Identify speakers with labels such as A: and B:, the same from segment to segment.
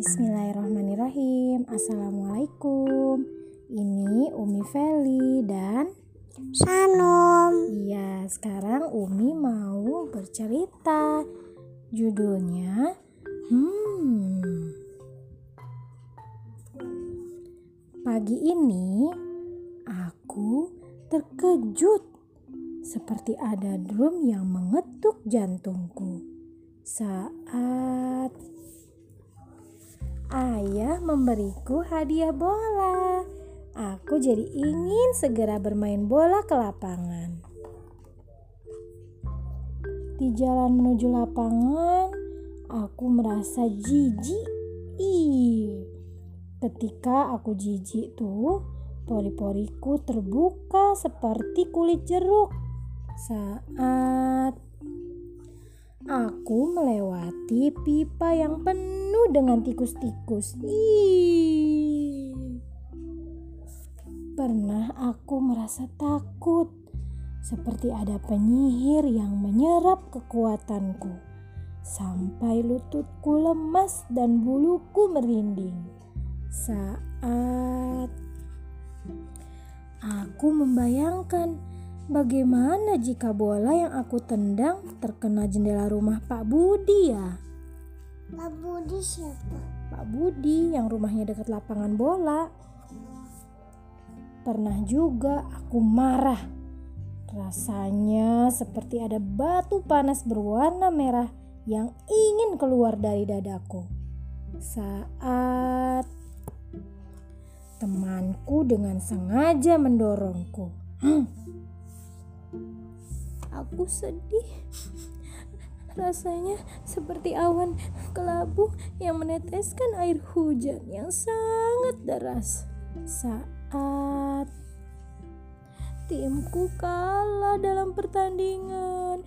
A: Bismillahirrahmanirrahim. Assalamualaikum. Ini Umi Feli dan
B: Sanom
A: Iya sekarang Umi mau bercerita. Judulnya Hmm. Pagi ini Aku terkejut Seperti ada drum yang mengetuk jantungku Saat Ayah memberiku hadiah bola. Aku jadi ingin segera bermain bola ke lapangan. Di jalan menuju lapangan, aku merasa jijik. Ih, ketika aku jijik tuh, pori-poriku terbuka seperti kulit jeruk. Saat Aku melewati pipa yang penuh dengan tikus-tikus. Pernah aku merasa takut, seperti ada penyihir yang menyerap kekuatanku, sampai lututku lemas dan buluku merinding. Saat aku membayangkan Bagaimana jika bola yang aku tendang terkena jendela rumah Pak Budi ya?
B: Pak Budi siapa?
A: Pak Budi yang rumahnya dekat lapangan bola. Pernah juga aku marah. Rasanya seperti ada batu panas berwarna merah yang ingin keluar dari dadaku. Saat temanku dengan sengaja mendorongku. Hmm, Aku sedih. Rasanya seperti awan kelabu yang meneteskan air hujan yang sangat deras saat timku kalah dalam pertandingan.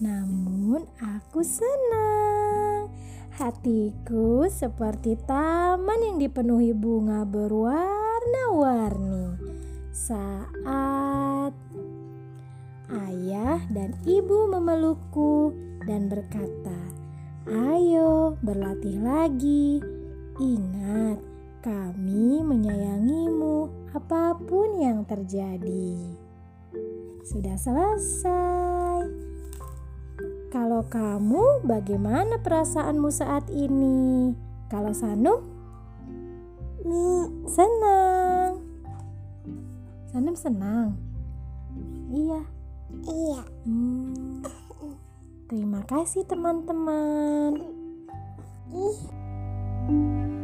A: Namun aku senang. Hatiku seperti taman yang dipenuhi bunga berwarna-warni. Saat ayah dan ibu memelukku dan berkata, "Ayo berlatih lagi. Ingat, kami menyayangimu apa pun yang terjadi." Sudah selesai. Kalau kamu, bagaimana perasaanmu saat ini? Kalau Sanum, senang. Sanem senang iya
B: iya
A: hmm. terima kasih teman-teman
B: ih -teman.